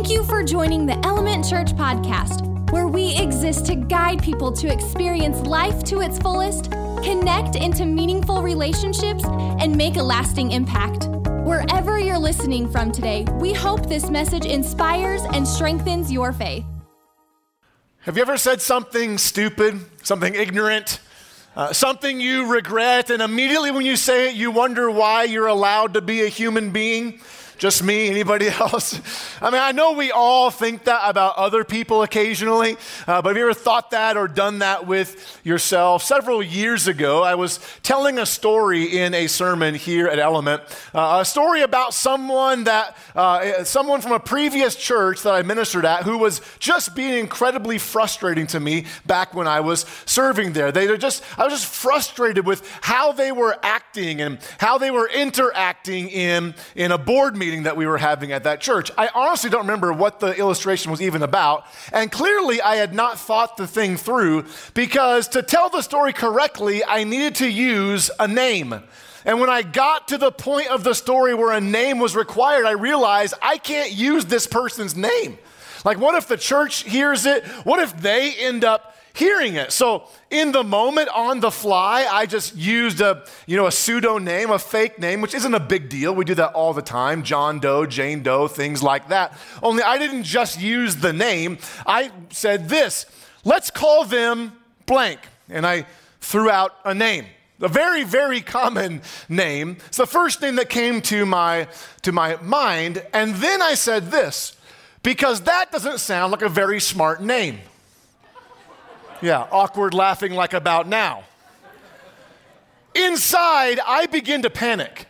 Thank you for joining the Element Church podcast, where we exist to guide people to experience life to its fullest, connect into meaningful relationships, and make a lasting impact. Wherever you're listening from today, we hope this message inspires and strengthens your faith. Have you ever said something stupid, something ignorant, uh, something you regret, and immediately when you say it, you wonder why you're allowed to be a human being? Just me? Anybody else? I mean, I know we all think that about other people occasionally, uh, but have you ever thought that or done that with yourself? Several years ago, I was telling a story in a sermon here at Element, uh, a story about someone that, uh, someone from a previous church that I ministered at who was just being incredibly frustrating to me back when I was serving there. They were just, I was just frustrated with how they were acting and how they were interacting in, in a board meeting meeting that we were having at that church. I honestly don't remember what the illustration was even about. And clearly, I had not thought the thing through because to tell the story correctly, I needed to use a name. And when I got to the point of the story where a name was required, I realized I can't use this person's name. Like, what if the church hears it? What if they end up hearing it. So in the moment, on the fly, I just used a, you know, a pseudo name, a fake name, which isn't a big deal. We do that all the time. John Doe, Jane Doe, things like that. Only I didn't just use the name. I said this, let's call them blank. And I threw out a name. A very, very common name. It's the first name that came to my, to my mind. And then I said this, because that doesn't sound like a very smart name. Yeah, awkward laughing like about now. Inside, I begin to panic.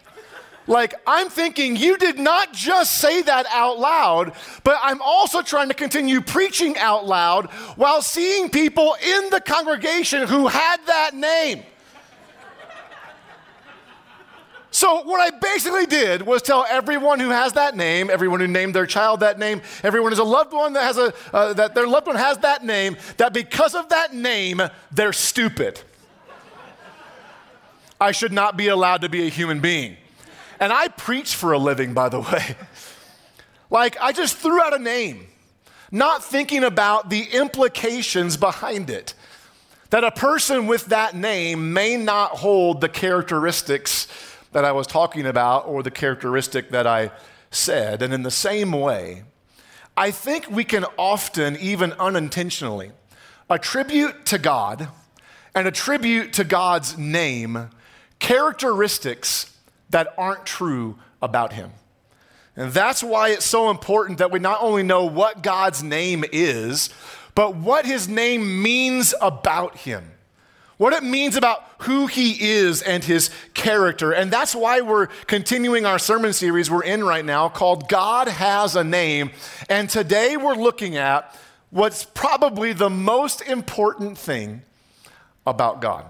Like, I'm thinking, you did not just say that out loud, but I'm also trying to continue preaching out loud while seeing people in the congregation who had that name. So, what I basically did was tell everyone who has that name, everyone who named their child that name, everyone who's a loved one that has a, uh, that their loved one has that name, that because of that name, they're stupid. I should not be allowed to be a human being. And I preach for a living, by the way. like, I just threw out a name, not thinking about the implications behind it. That a person with that name may not hold the characteristics that I was talking about or the characteristic that I said. And in the same way, I think we can often, even unintentionally, attribute to God and attribute to God's name characteristics that aren't true about Him. And that's why it's so important that we not only know what God's name is, but what His name means about Him what it means about who he is and his character. And that's why we're continuing our sermon series we're in right now called God Has a Name. And today we're looking at what's probably the most important thing about God.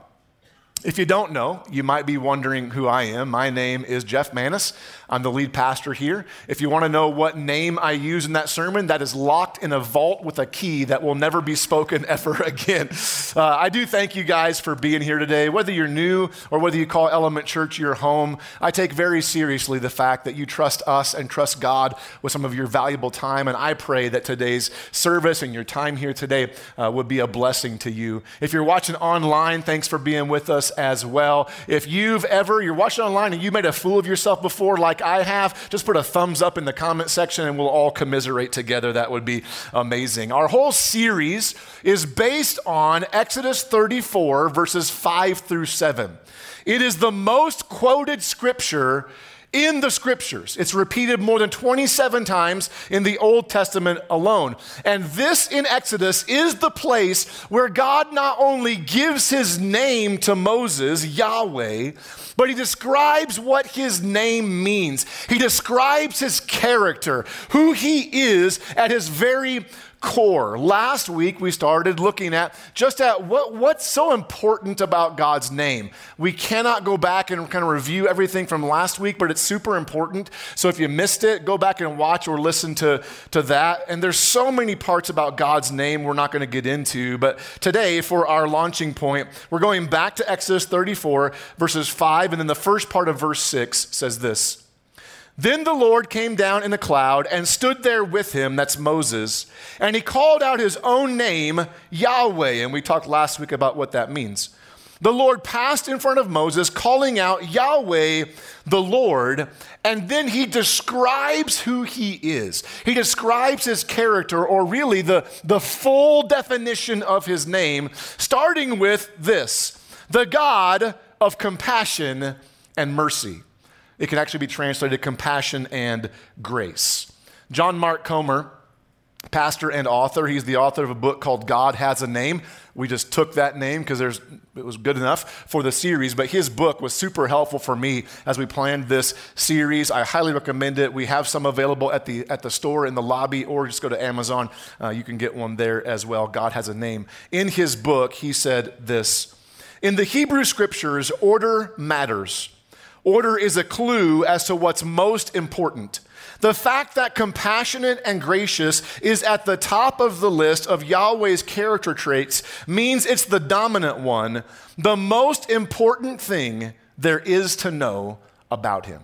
If you don't know, you might be wondering who I am. My name is Jeff Manis. I'm the lead pastor here. If you want to know what name I use in that sermon, that is locked in a vault with a key that will never be spoken ever again. Uh, I do thank you guys for being here today. Whether you're new or whether you call Element Church your home, I take very seriously the fact that you trust us and trust God with some of your valuable time. And I pray that today's service and your time here today uh, would be a blessing to you. If you're watching online, thanks for being with us as well. If you've ever, you're watching online and you made a fool of yourself before, like I have, just put a thumbs up in the comment section and we'll all commiserate together. That would be amazing. Our whole series is based on Exodus 34, verses 5 through 7. It is the most quoted scripture in the scriptures. It's repeated more than 27 times in the Old Testament alone. And this in Exodus is the place where God not only gives his name to Moses, Yahweh, but he describes what his name means. He describes his character, who he is at his very core. Last week we started looking at just at what, what's so important about God's name. We cannot go back and kind of review everything from last week, but it's super important. So if you missed it, go back and watch or listen to, to that. And there's so many parts about God's name we're not going to get into. But today, for our launching point, we're going back to Exodus 34, verses 5, and then the first part of verse 6 says this. Then the Lord came down in a cloud and stood there with him, that's Moses, and he called out his own name, Yahweh. And we talked last week about what that means. The Lord passed in front of Moses, calling out Yahweh, the Lord, and then he describes who he is. He describes his character, or really the, the full definition of his name, starting with this the God of compassion and mercy. It can actually be translated compassion and grace. John Mark Comer, pastor and author, he's the author of a book called God Has a Name. We just took that name because it was good enough for the series, but his book was super helpful for me as we planned this series. I highly recommend it. We have some available at the, at the store in the lobby, or just go to Amazon. Uh, you can get one there as well. God Has a Name. In his book, he said this In the Hebrew scriptures, order matters. Order is a clue as to what's most important. The fact that compassionate and gracious is at the top of the list of Yahweh's character traits means it's the dominant one, the most important thing there is to know about him,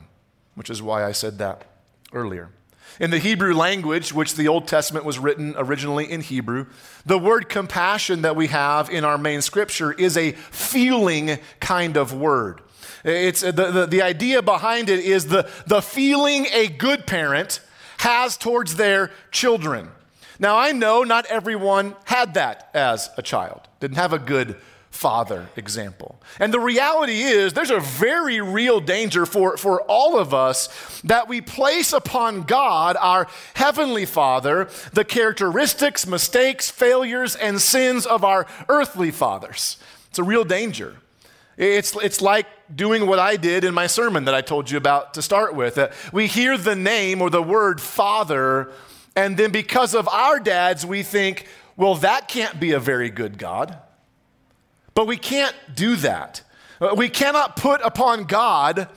which is why I said that earlier. In the Hebrew language, which the Old Testament was written originally in Hebrew, the word compassion that we have in our main scripture is a feeling kind of word. It's uh, the, the, the idea behind it is the, the feeling a good parent has towards their children. Now, I know not everyone had that as a child, didn't have a good father example. And the reality is, there's a very real danger for, for all of us that we place upon God, our Heavenly Father, the characteristics, mistakes, failures, and sins of our earthly fathers. It's a real danger. It's, it's like doing what I did in my sermon that I told you about to start with. We hear the name or the word Father, and then because of our dads, we think, well, that can't be a very good God. But we can't do that. Uh, we cannot put upon God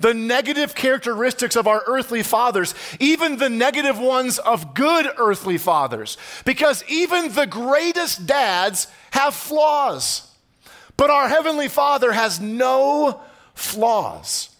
the negative characteristics of our earthly fathers, even the negative ones of good earthly fathers, because even the greatest dads have flaws. But our Heavenly Father has no flaws.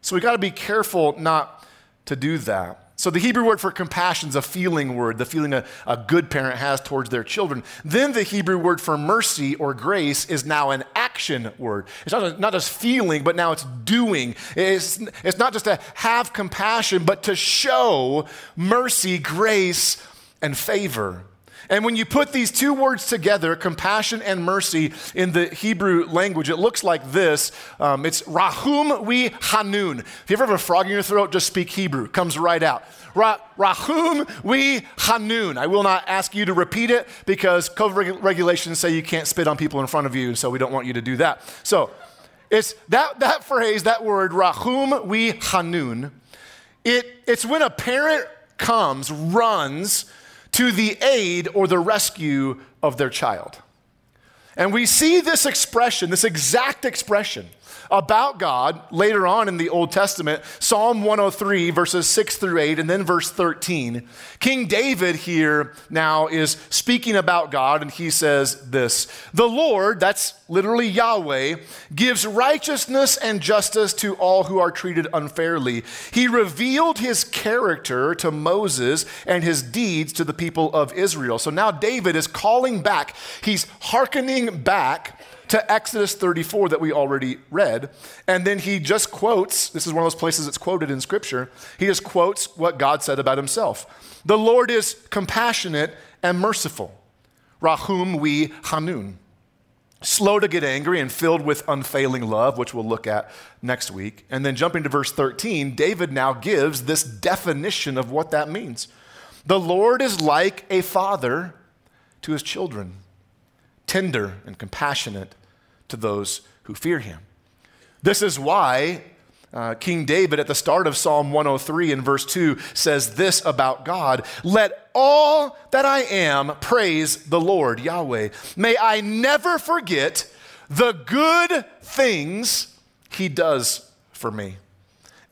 So we got to be careful not to do that. So the Hebrew word for compassion is a feeling word, the feeling a, a good parent has towards their children. Then the Hebrew word for mercy or grace is now an action word. It's not, not just feeling, but now it's doing. It's, it's not just to have compassion, but to show mercy, grace, and favor. And when you put these two words together, compassion and mercy, in the Hebrew language, it looks like this. Um, it's rahum we hanun. If you ever have a frog in your throat, just speak Hebrew. It comes right out. Ra- rahum we hanun. I will not ask you to repeat it because COVID reg- regulations say you can't spit on people in front of you, and so we don't want you to do that. So it's that, that phrase, that word, rahum we hanun. It, it's when a parent comes, runs, to the aid or the rescue of their child. And we see this expression, this exact expression, about God later on in the Old Testament, Psalm 103, verses 6 through 8, and then verse 13. King David here now is speaking about God, and he says this The Lord, that's literally Yahweh, gives righteousness and justice to all who are treated unfairly. He revealed his character to Moses and his deeds to the people of Israel. So now David is calling back, he's hearkening back to Exodus 34 that we already read. And then he just quotes this is one of those places that's quoted in Scripture. He just quotes what God said about himself. The Lord is compassionate and merciful. Rahum we Hanun. Slow to get angry and filled with unfailing love, which we'll look at next week. And then jumping to verse 13, David now gives this definition of what that means. The Lord is like a father to his children, tender and compassionate to those who fear him. This is why uh, King David at the start of Psalm 103 in verse 2 says this about God Let all that I am praise the Lord, Yahweh. May I never forget the good things he does for me.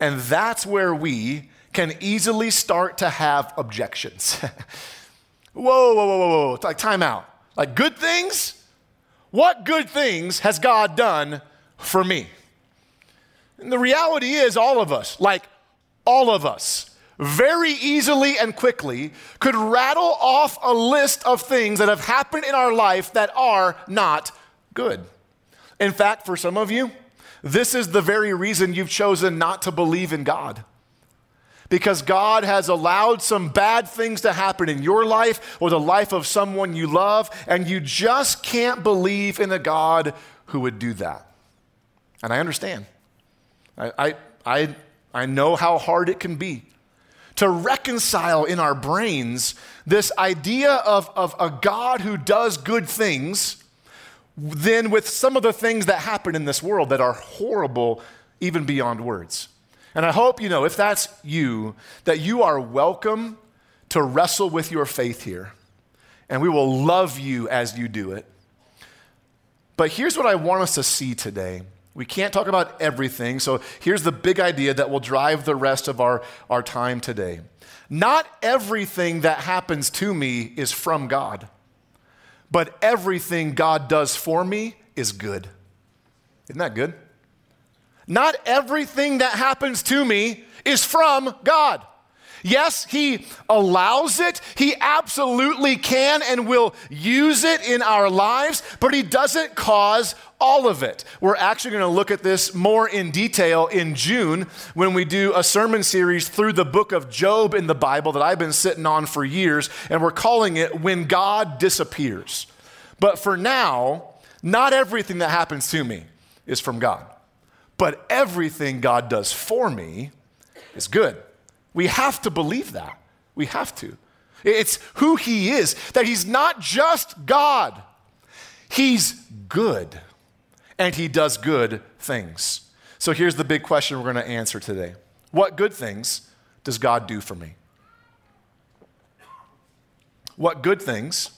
And that's where we can easily start to have objections. whoa, whoa, whoa, whoa, whoa. Like, time out. Like, good things? What good things has God done for me? And the reality is, all of us, like all of us, very easily and quickly, could rattle off a list of things that have happened in our life that are not good. In fact, for some of you, this is the very reason you've chosen not to believe in God. Because God has allowed some bad things to happen in your life or the life of someone you love, and you just can't believe in a God who would do that. And I understand. I, I, I, I know how hard it can be to reconcile in our brains this idea of, of a God who does good things then with some of the things that happen in this world that are horrible even beyond words. And I hope you know, if that's you, that you are welcome to wrestle with your faith here. And we will love you as you do it. But here's what I want us to see today. We can't talk about everything, so here's the big idea that will drive the rest of our, our time today. Not everything that happens to me is from God, but everything God does for me is good. Isn't that good? Not everything that happens to me is from God. Yes, He allows it. He absolutely can and will use it in our lives, but He doesn't cause all of it. We're actually going to look at this more in detail in June when we do a sermon series through the book of Job in the Bible that I've been sitting on for years, and we're calling it When God Disappears. But for now, not everything that happens to me is from God, but everything God does for me is good. We have to believe that. We have to. It's who He is, that He's not just God, He's good, and He does good things. So here's the big question we're going to answer today What good things does God do for me? What good things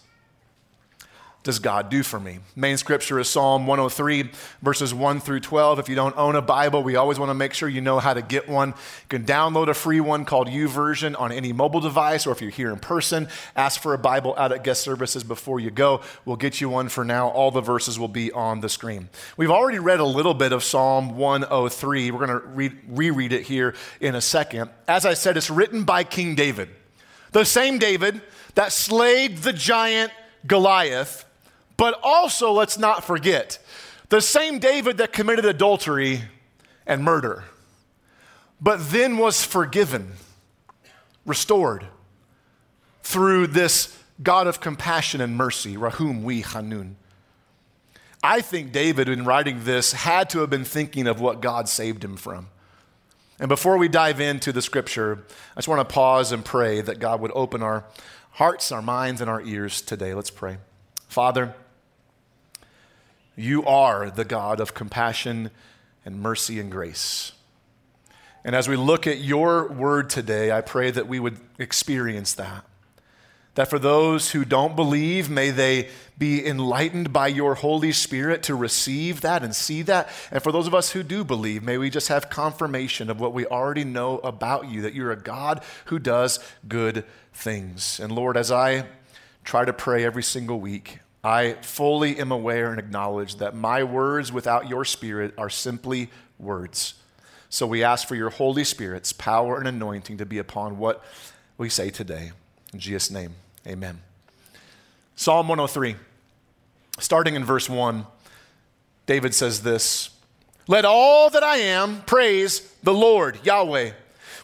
does God do for me? Main scripture is Psalm 103, verses 1 through 12. If you don't own a Bible, we always want to make sure you know how to get one. You can download a free one called YouVersion on any mobile device, or if you're here in person, ask for a Bible out at guest services before you go. We'll get you one for now. All the verses will be on the screen. We've already read a little bit of Psalm 103. We're going to re- reread it here in a second. As I said, it's written by King David, the same David that slayed the giant Goliath but also, let's not forget, the same David that committed adultery and murder, but then was forgiven, restored through this God of compassion and mercy, Rahum we Hanun. I think David, in writing this, had to have been thinking of what God saved him from. And before we dive into the scripture, I just want to pause and pray that God would open our hearts, our minds, and our ears today. Let's pray. Father, you are the God of compassion and mercy and grace. And as we look at your word today, I pray that we would experience that. That for those who don't believe, may they be enlightened by your Holy Spirit to receive that and see that. And for those of us who do believe, may we just have confirmation of what we already know about you, that you're a God who does good things. And Lord, as I try to pray every single week, I fully am aware and acknowledge that my words without your Spirit are simply words. So we ask for your Holy Spirit's power and anointing to be upon what we say today. In Jesus' name, amen. Psalm 103, starting in verse 1, David says this Let all that I am praise the Lord, Yahweh.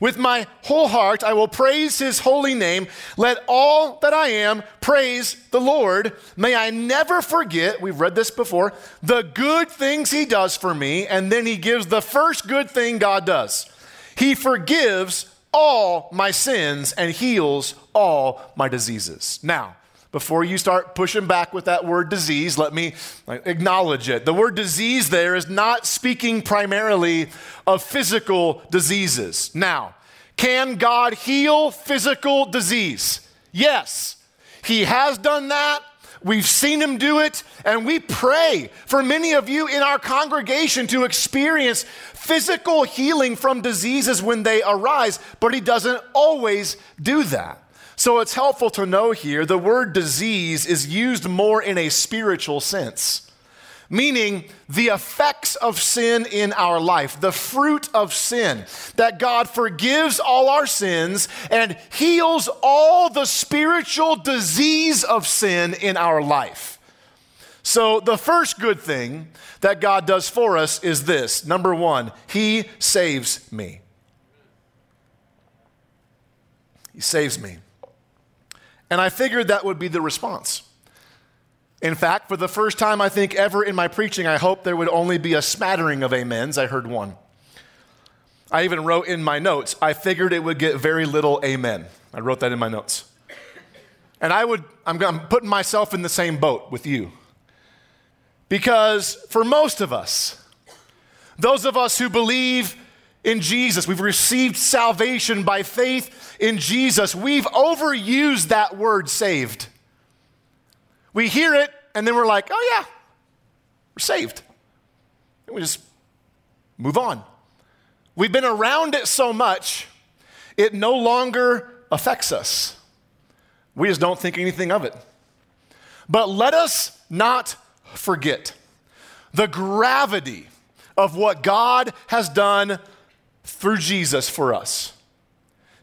With my whole heart, I will praise his holy name. Let all that I am praise the Lord. May I never forget, we've read this before, the good things he does for me. And then he gives the first good thing God does he forgives all my sins and heals all my diseases. Now, before you start pushing back with that word disease, let me acknowledge it. The word disease there is not speaking primarily of physical diseases. Now, can God heal physical disease? Yes. He has done that. We've seen him do it, and we pray for many of you in our congregation to experience physical healing from diseases when they arise, but he doesn't always do that. So it's helpful to know here the word disease is used more in a spiritual sense. meaning the effects of sin in our life, the fruit of sin, that God forgives all our sins and heals all the spiritual disease of sin in our life. So, the first good thing that God does for us is this number one, He saves me. He saves me. And I figured that would be the response. In fact, for the first time, I think, ever in my preaching, I hoped there would only be a smattering of amens. I heard one. I even wrote in my notes, I figured it would get very little amen. I wrote that in my notes. And I would, I'm, I'm putting myself in the same boat with you. Because for most of us, those of us who believe in Jesus, we've received salvation by faith in Jesus, we've overused that word saved. We hear it, and then we're like, oh, yeah, we're saved. And we just move on. We've been around it so much, it no longer affects us. We just don't think anything of it. But let us not forget the gravity of what God has done through Jesus for us.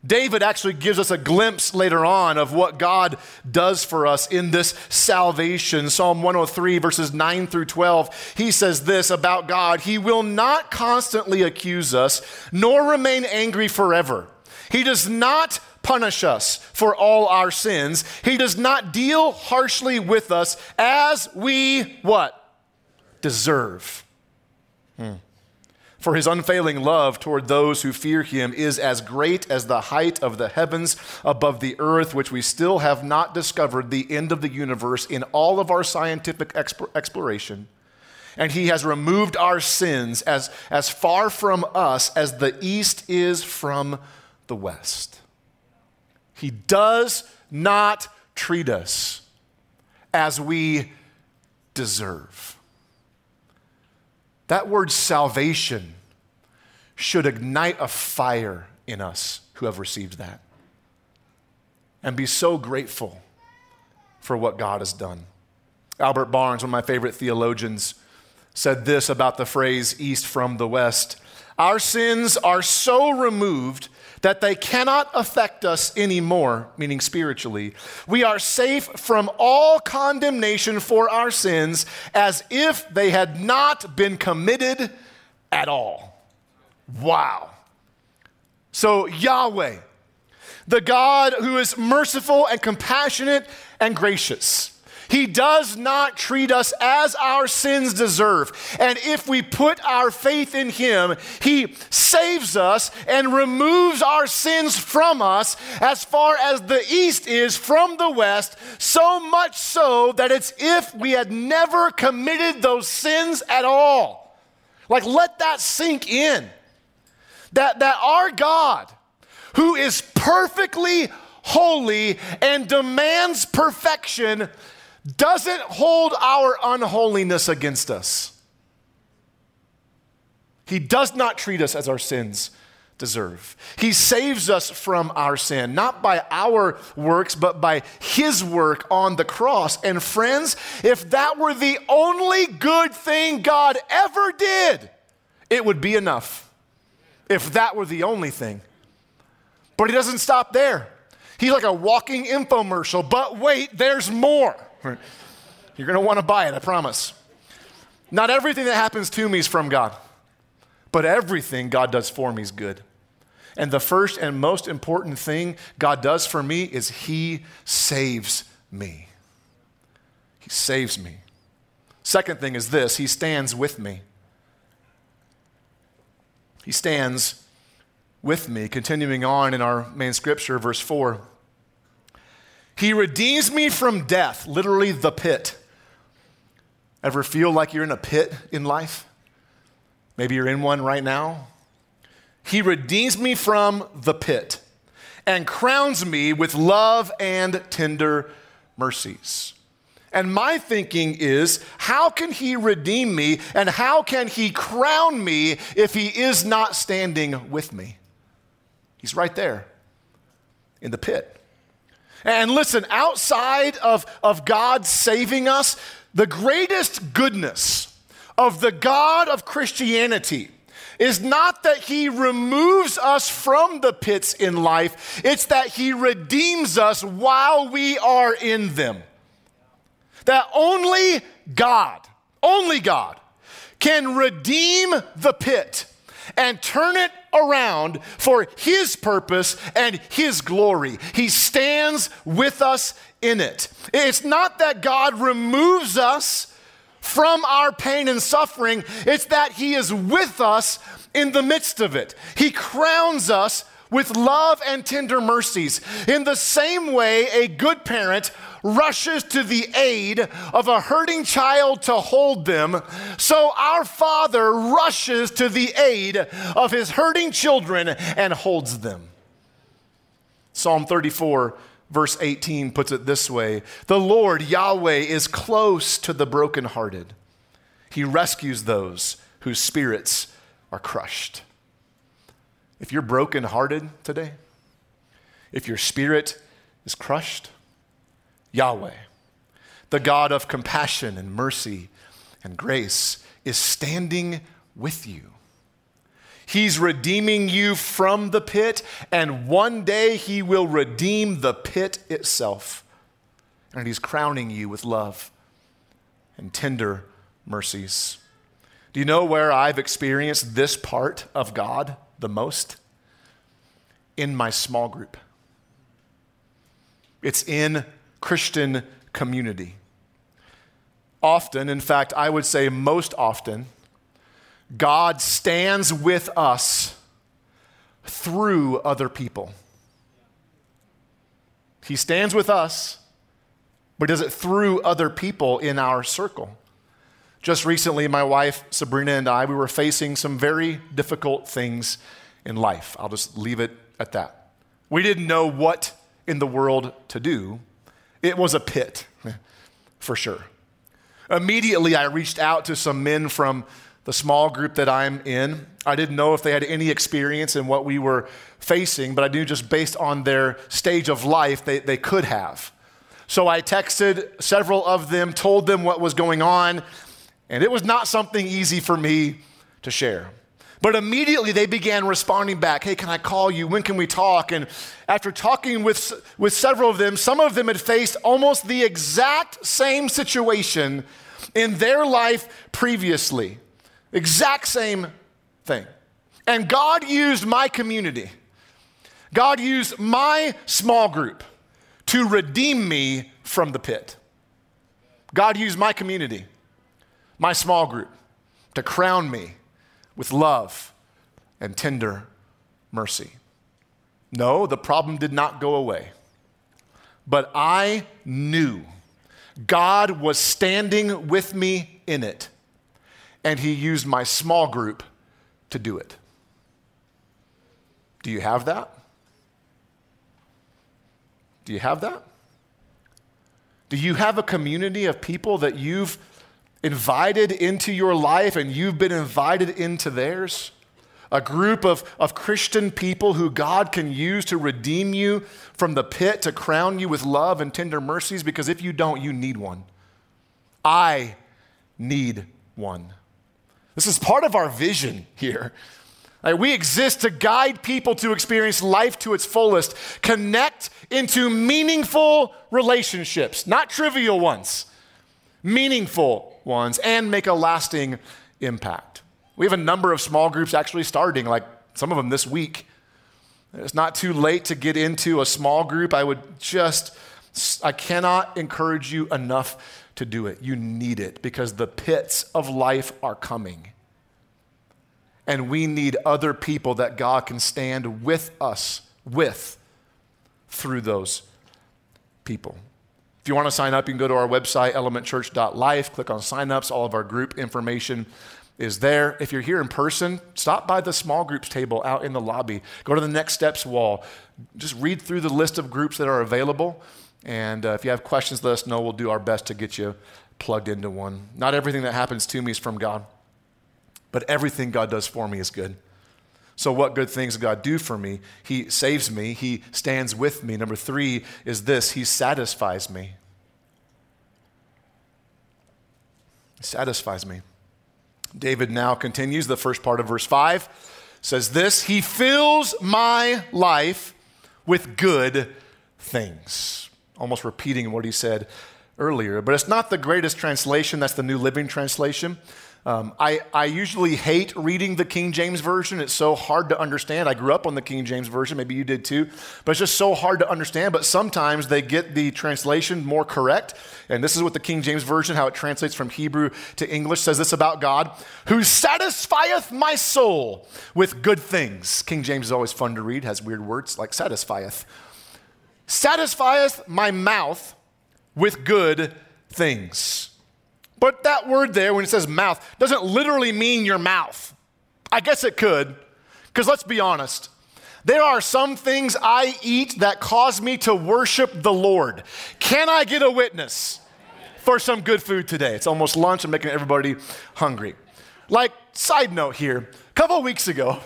David actually gives us a glimpse later on of what God does for us in this salvation. Psalm 103, verses 9 through 12, he says this about God He will not constantly accuse us, nor remain angry forever. He does not punish us for all our sins. He does not deal harshly with us as we what? Deserve. Hmm. For his unfailing love toward those who fear him is as great as the height of the heavens above the earth, which we still have not discovered the end of the universe in all of our scientific exploration. And he has removed our sins as, as far from us as the east is from the west. He does not treat us as we deserve. That word salvation should ignite a fire in us who have received that and be so grateful for what God has done. Albert Barnes, one of my favorite theologians, said this about the phrase east from the west Our sins are so removed that they cannot affect us anymore, meaning spiritually. We are safe from all condemnation for our sins as if they had not been committed at all. Wow. So, Yahweh, the God who is merciful and compassionate and gracious he does not treat us as our sins deserve. And if we put our faith in Him, He saves us and removes our sins from us as far as the east is from the west, so much so that it's if we had never committed those sins at all. Like, let that sink in. That, that our God, who is perfectly holy and demands perfection, doesn't hold our unholiness against us. He does not treat us as our sins deserve. He saves us from our sin, not by our works, but by His work on the cross. And friends, if that were the only good thing God ever did, it would be enough. If that were the only thing. But He doesn't stop there. He's like a walking infomercial, but wait, there's more. You're going to want to buy it, I promise. Not everything that happens to me is from God, but everything God does for me is good. And the first and most important thing God does for me is He saves me. He saves me. Second thing is this He stands with me. He stands with me. Continuing on in our main scripture, verse 4. He redeems me from death, literally the pit. Ever feel like you're in a pit in life? Maybe you're in one right now. He redeems me from the pit and crowns me with love and tender mercies. And my thinking is, how can he redeem me and how can he crown me if he is not standing with me? He's right there in the pit. And listen, outside of, of God saving us, the greatest goodness of the God of Christianity is not that he removes us from the pits in life, it's that he redeems us while we are in them. That only God, only God, can redeem the pit and turn it around for his purpose and his glory. He stands with us in it. It's not that God removes us from our pain and suffering, it's that He is with us in the midst of it. He crowns us with love and tender mercies. In the same way, a good parent rushes to the aid of a hurting child to hold them, so our Father rushes to the aid of his hurting children and holds them. Psalm 34 verse 18 puts it this way The Lord, Yahweh, is close to the brokenhearted. He rescues those whose spirits are crushed. If you're brokenhearted today, if your spirit is crushed, Yahweh, the God of compassion and mercy and grace, is standing with you. He's redeeming you from the pit, and one day He will redeem the pit itself. And He's crowning you with love and tender mercies. Do you know where I've experienced this part of God the most? In my small group. It's in Christian community. Often, in fact, I would say most often, God stands with us through other people. He stands with us, but does it through other people in our circle. Just recently, my wife Sabrina and I, we were facing some very difficult things in life. I'll just leave it at that. We didn't know what in the world to do. It was a pit, for sure. Immediately, I reached out to some men from the small group that I'm in. I didn't know if they had any experience in what we were facing, but I knew just based on their stage of life, they, they could have. So I texted several of them, told them what was going on, and it was not something easy for me to share. But immediately they began responding back Hey, can I call you? When can we talk? And after talking with, with several of them, some of them had faced almost the exact same situation in their life previously. Exact same thing. And God used my community, God used my small group to redeem me from the pit. God used my community, my small group, to crown me with love and tender mercy. No, the problem did not go away. But I knew God was standing with me in it and he used my small group to do it. Do you have that? Do you have that? Do you have a community of people that you've invited into your life and you've been invited into theirs? A group of, of Christian people who God can use to redeem you from the pit, to crown you with love and tender mercies, because if you don't, you need one. I need one. This is part of our vision here. Like we exist to guide people to experience life to its fullest, connect into meaningful relationships, not trivial ones, meaningful ones, and make a lasting impact. We have a number of small groups actually starting, like some of them this week. It's not too late to get into a small group. I would just, I cannot encourage you enough to do it. You need it because the pits of life are coming. And we need other people that God can stand with us, with, through those people. If you want to sign up, you can go to our website, elementchurch.life, click on signups. All of our group information is there. If you're here in person, stop by the small groups table out in the lobby. Go to the next steps wall. Just read through the list of groups that are available. And uh, if you have questions, let us know. We'll do our best to get you plugged into one. Not everything that happens to me is from God, but everything God does for me is good. So, what good things God do for me? He saves me, He stands with me. Number three is this He satisfies me. He satisfies me. David now continues the first part of verse 5 says this He fills my life with good things. Almost repeating what he said earlier, but it's not the greatest translation. That's the New Living Translation. Um, I, I usually hate reading the King James Version. It's so hard to understand. I grew up on the King James Version. Maybe you did too. But it's just so hard to understand. But sometimes they get the translation more correct. And this is what the King James Version, how it translates from Hebrew to English, says this about God who satisfieth my soul with good things. King James is always fun to read, has weird words like satisfieth. Satisfieth my mouth with good things. But that word there, when it says mouth, doesn't literally mean your mouth. I guess it could, because let's be honest. There are some things I eat that cause me to worship the Lord. Can I get a witness for some good food today? It's almost lunch. I'm making everybody hungry. Like, side note here, a couple weeks ago,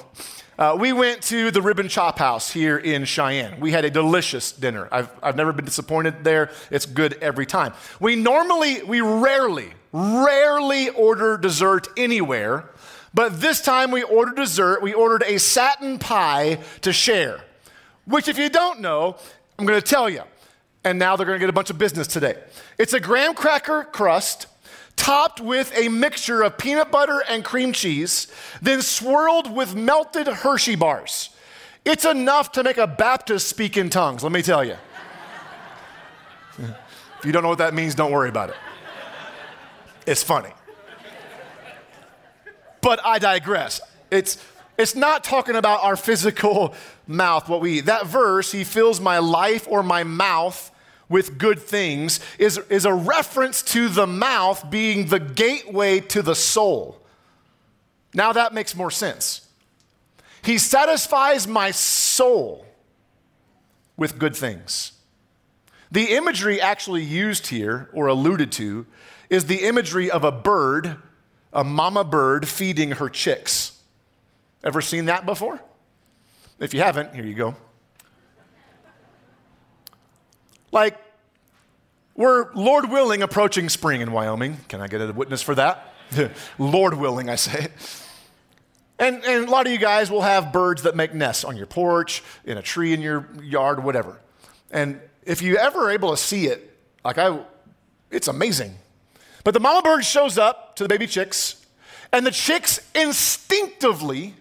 uh, we went to the Rib and Chop House here in Cheyenne. We had a delicious dinner. I've, I've never been disappointed there. It's good every time. We normally, we rarely rarely order dessert anywhere, but this time we ordered dessert. We ordered a satin pie to share, which, if you don't know, I'm going to tell you. And now they're going to get a bunch of business today. It's a graham cracker crust topped with a mixture of peanut butter and cream cheese, then swirled with melted Hershey bars. It's enough to make a Baptist speak in tongues, let me tell you. if you don't know what that means, don't worry about it. It's funny. But I digress. It's, it's not talking about our physical mouth, what we eat. That verse, he fills my life or my mouth with good things, is, is a reference to the mouth being the gateway to the soul. Now that makes more sense. He satisfies my soul with good things. The imagery actually used here or alluded to is the imagery of a bird, a mama bird feeding her chicks. Ever seen that before? If you haven't, here you go. Like, we're, Lord willing, approaching spring in Wyoming. Can I get a witness for that? Lord willing, I say. And, and a lot of you guys will have birds that make nests on your porch, in a tree in your yard, whatever. And if you ever are able to see it, like I, it's amazing. But the mama bird shows up to the baby chicks, and the chicks instinctively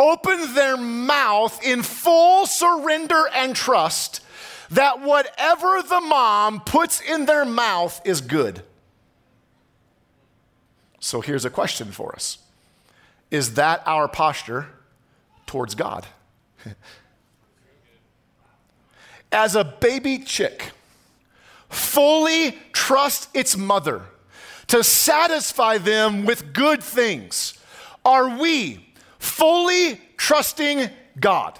open their mouth in full surrender and trust that whatever the mom puts in their mouth is good. So here's a question for us Is that our posture towards God? As a baby chick, fully trust its mother to satisfy them with good things. Are we fully trusting God?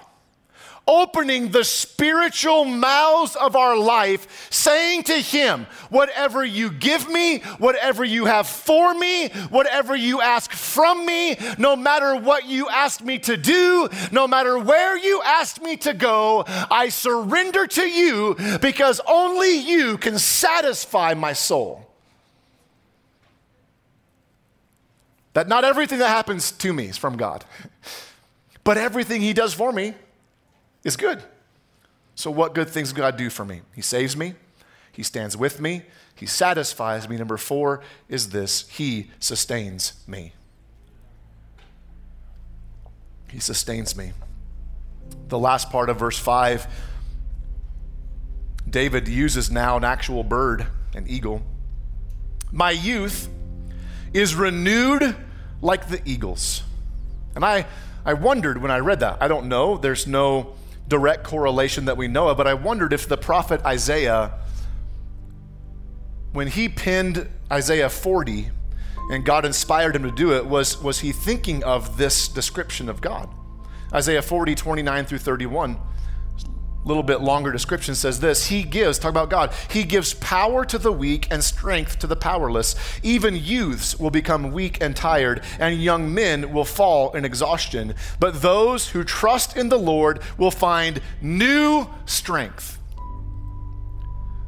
Opening the spiritual mouths of our life, saying to Him, Whatever you give me, whatever you have for me, whatever you ask from me, no matter what you ask me to do, no matter where you ask me to go, I surrender to you because only you can satisfy my soul. That not everything that happens to me is from God, but everything He does for me is good. So, what good things God do for me? He saves me, He stands with me, He satisfies me. Number four is this He sustains me. He sustains me. The last part of verse 5, David uses now an actual bird, an eagle. My youth is renewed like the eagles. And I, I wondered when I read that. I don't know, there's no direct correlation that we know of, but I wondered if the prophet Isaiah, when he penned Isaiah 40 and God inspired him to do it, was, was he thinking of this description of God? Isaiah 40, 29 through 31 little bit longer description says this He gives, talk about God, He gives power to the weak and strength to the powerless. Even youths will become weak and tired, and young men will fall in exhaustion. But those who trust in the Lord will find new strength.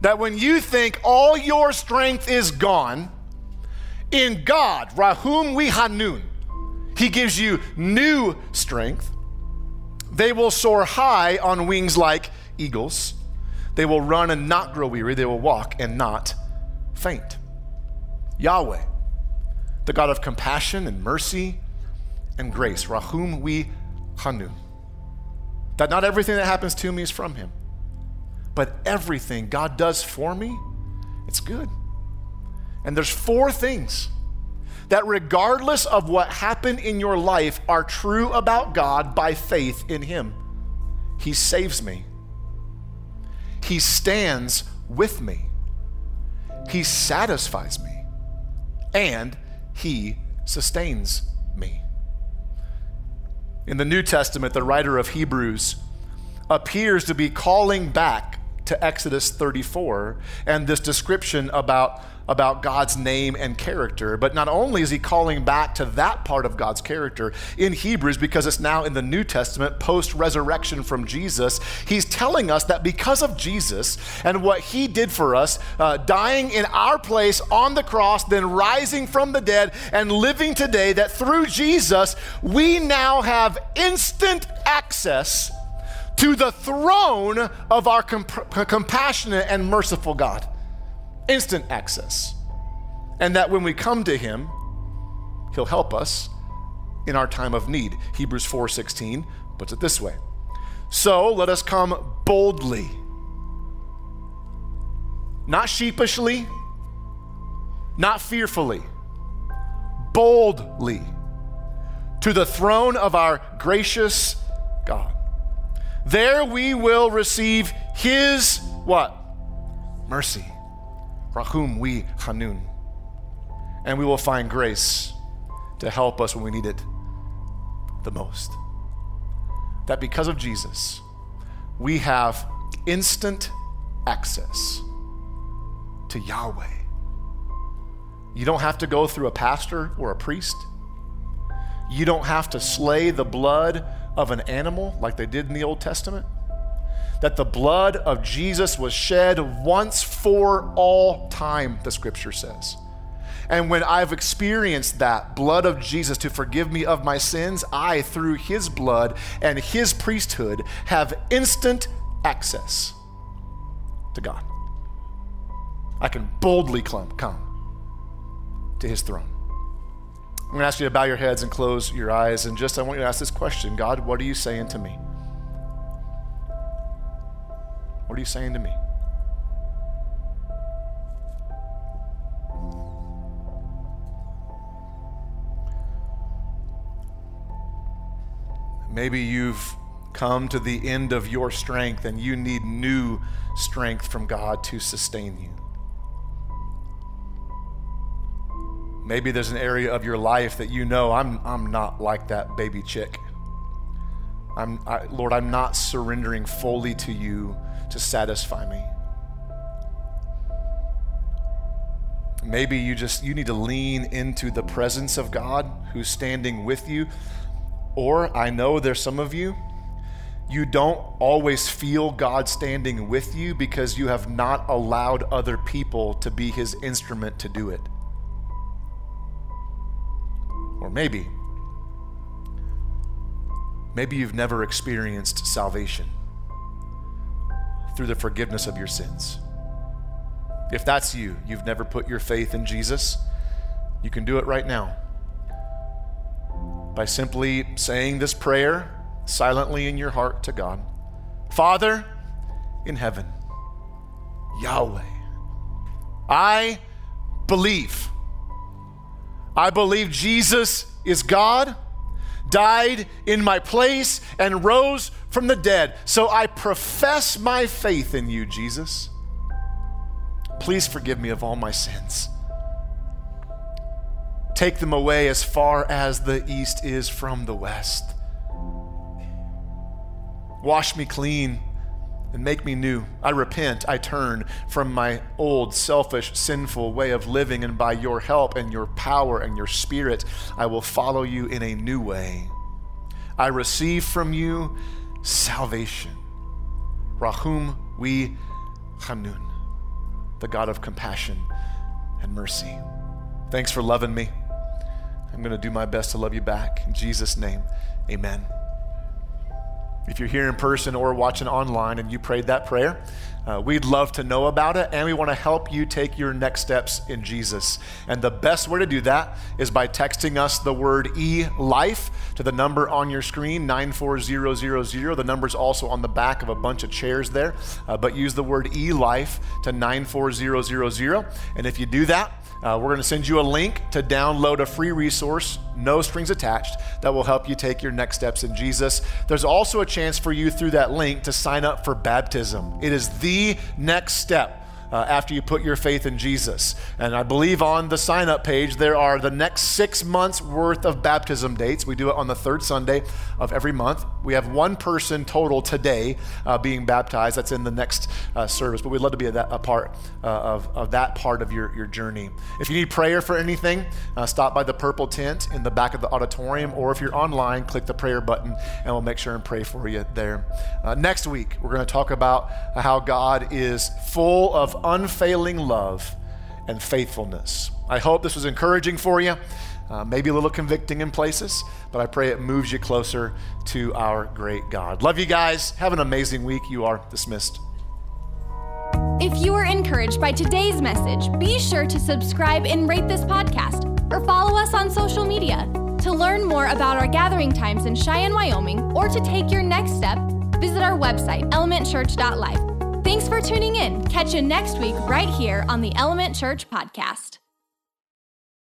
That when you think all your strength is gone, In God, Rahum we Hanun, He gives you new strength. They will soar high on wings like eagles. They will run and not grow weary. They will walk and not faint. Yahweh, the God of compassion and mercy and grace, Rahum we Hanun. That not everything that happens to me is from Him, but everything God does for me, it's good. And there's four things that, regardless of what happened in your life, are true about God by faith in Him. He saves me, He stands with me, He satisfies me, and He sustains me. In the New Testament, the writer of Hebrews appears to be calling back to Exodus 34 and this description about about God's name and character. But not only is he calling back to that part of God's character in Hebrews, because it's now in the New Testament, post resurrection from Jesus, he's telling us that because of Jesus and what he did for us, uh, dying in our place on the cross, then rising from the dead and living today, that through Jesus, we now have instant access to the throne of our comp- compassionate and merciful God instant access. And that when we come to him, he'll help us in our time of need. Hebrews 4:16 puts it this way. So, let us come boldly. Not sheepishly, not fearfully, boldly to the throne of our gracious God. There we will receive his what? Mercy Rahum we Hanun. And we will find grace to help us when we need it the most. That because of Jesus, we have instant access to Yahweh. You don't have to go through a pastor or a priest. You don't have to slay the blood of an animal like they did in the Old Testament that the blood of Jesus was shed once for all time, the scripture says. And when I've experienced that blood of Jesus to forgive me of my sins, I, through his blood and his priesthood, have instant access to God. I can boldly come, to his throne. I'm going to ask you to bow your heads and close your eyes. And just, I want you to ask this question God, what are you saying to me? What are you saying to me? Maybe you've come to the end of your strength and you need new strength from God to sustain you. Maybe there's an area of your life that you know I'm, I'm not like that baby chick. I'm, I, Lord, I'm not surrendering fully to you to satisfy me. Maybe you just you need to lean into the presence of God who's standing with you. Or I know there's some of you you don't always feel God standing with you because you have not allowed other people to be his instrument to do it. Or maybe maybe you've never experienced salvation through the forgiveness of your sins. If that's you, you've never put your faith in Jesus, you can do it right now by simply saying this prayer silently in your heart to God Father in heaven, Yahweh, I believe. I believe Jesus is God died in my place, and rose from the dead. So I profess my faith in you, Jesus. Please forgive me of all my sins. Take them away as far as the east is from the west. Wash me clean and make me new. I repent. I turn from my old, selfish, sinful way of living, and by your help and your power and your spirit, I will follow you in a new way. I receive from you salvation. Rahum we Hanun, the God of compassion and mercy. Thanks for loving me. I'm going to do my best to love you back. In Jesus' name, amen. If you're here in person or watching online and you prayed that prayer, uh, we'd love to know about it, and we want to help you take your next steps in Jesus. And the best way to do that is by texting us the word E Life to the number on your screen, 94000. The number's also on the back of a bunch of chairs there, uh, but use the word E Life to 94000. And if you do that, uh, we're going to send you a link to download a free resource, no strings attached, that will help you take your next steps in Jesus. There's also a chance for you through that link to sign up for baptism. It is the next step uh, after you put your faith in Jesus. And I believe on the sign up page, there are the next six months worth of baptism dates. We do it on the third Sunday of every month. We have one person total today uh, being baptized. That's in the next uh, service, but we'd love to be a, a part uh, of, of that part of your, your journey. If you need prayer for anything, uh, stop by the purple tent in the back of the auditorium, or if you're online, click the prayer button and we'll make sure and pray for you there. Uh, next week, we're going to talk about how God is full unfailing love and faithfulness. I hope this was encouraging for you, uh, maybe a little convicting in places, but I pray it moves you closer to our great God. Love you guys. Have an amazing week. You are dismissed. If you were encouraged by today's message, be sure to subscribe and rate this podcast or follow us on social media. To learn more about our gathering times in Cheyenne, Wyoming, or to take your next step, visit our website, elementchurch.life. Thanks for tuning in. Catch you next week right here on the Element Church Podcast.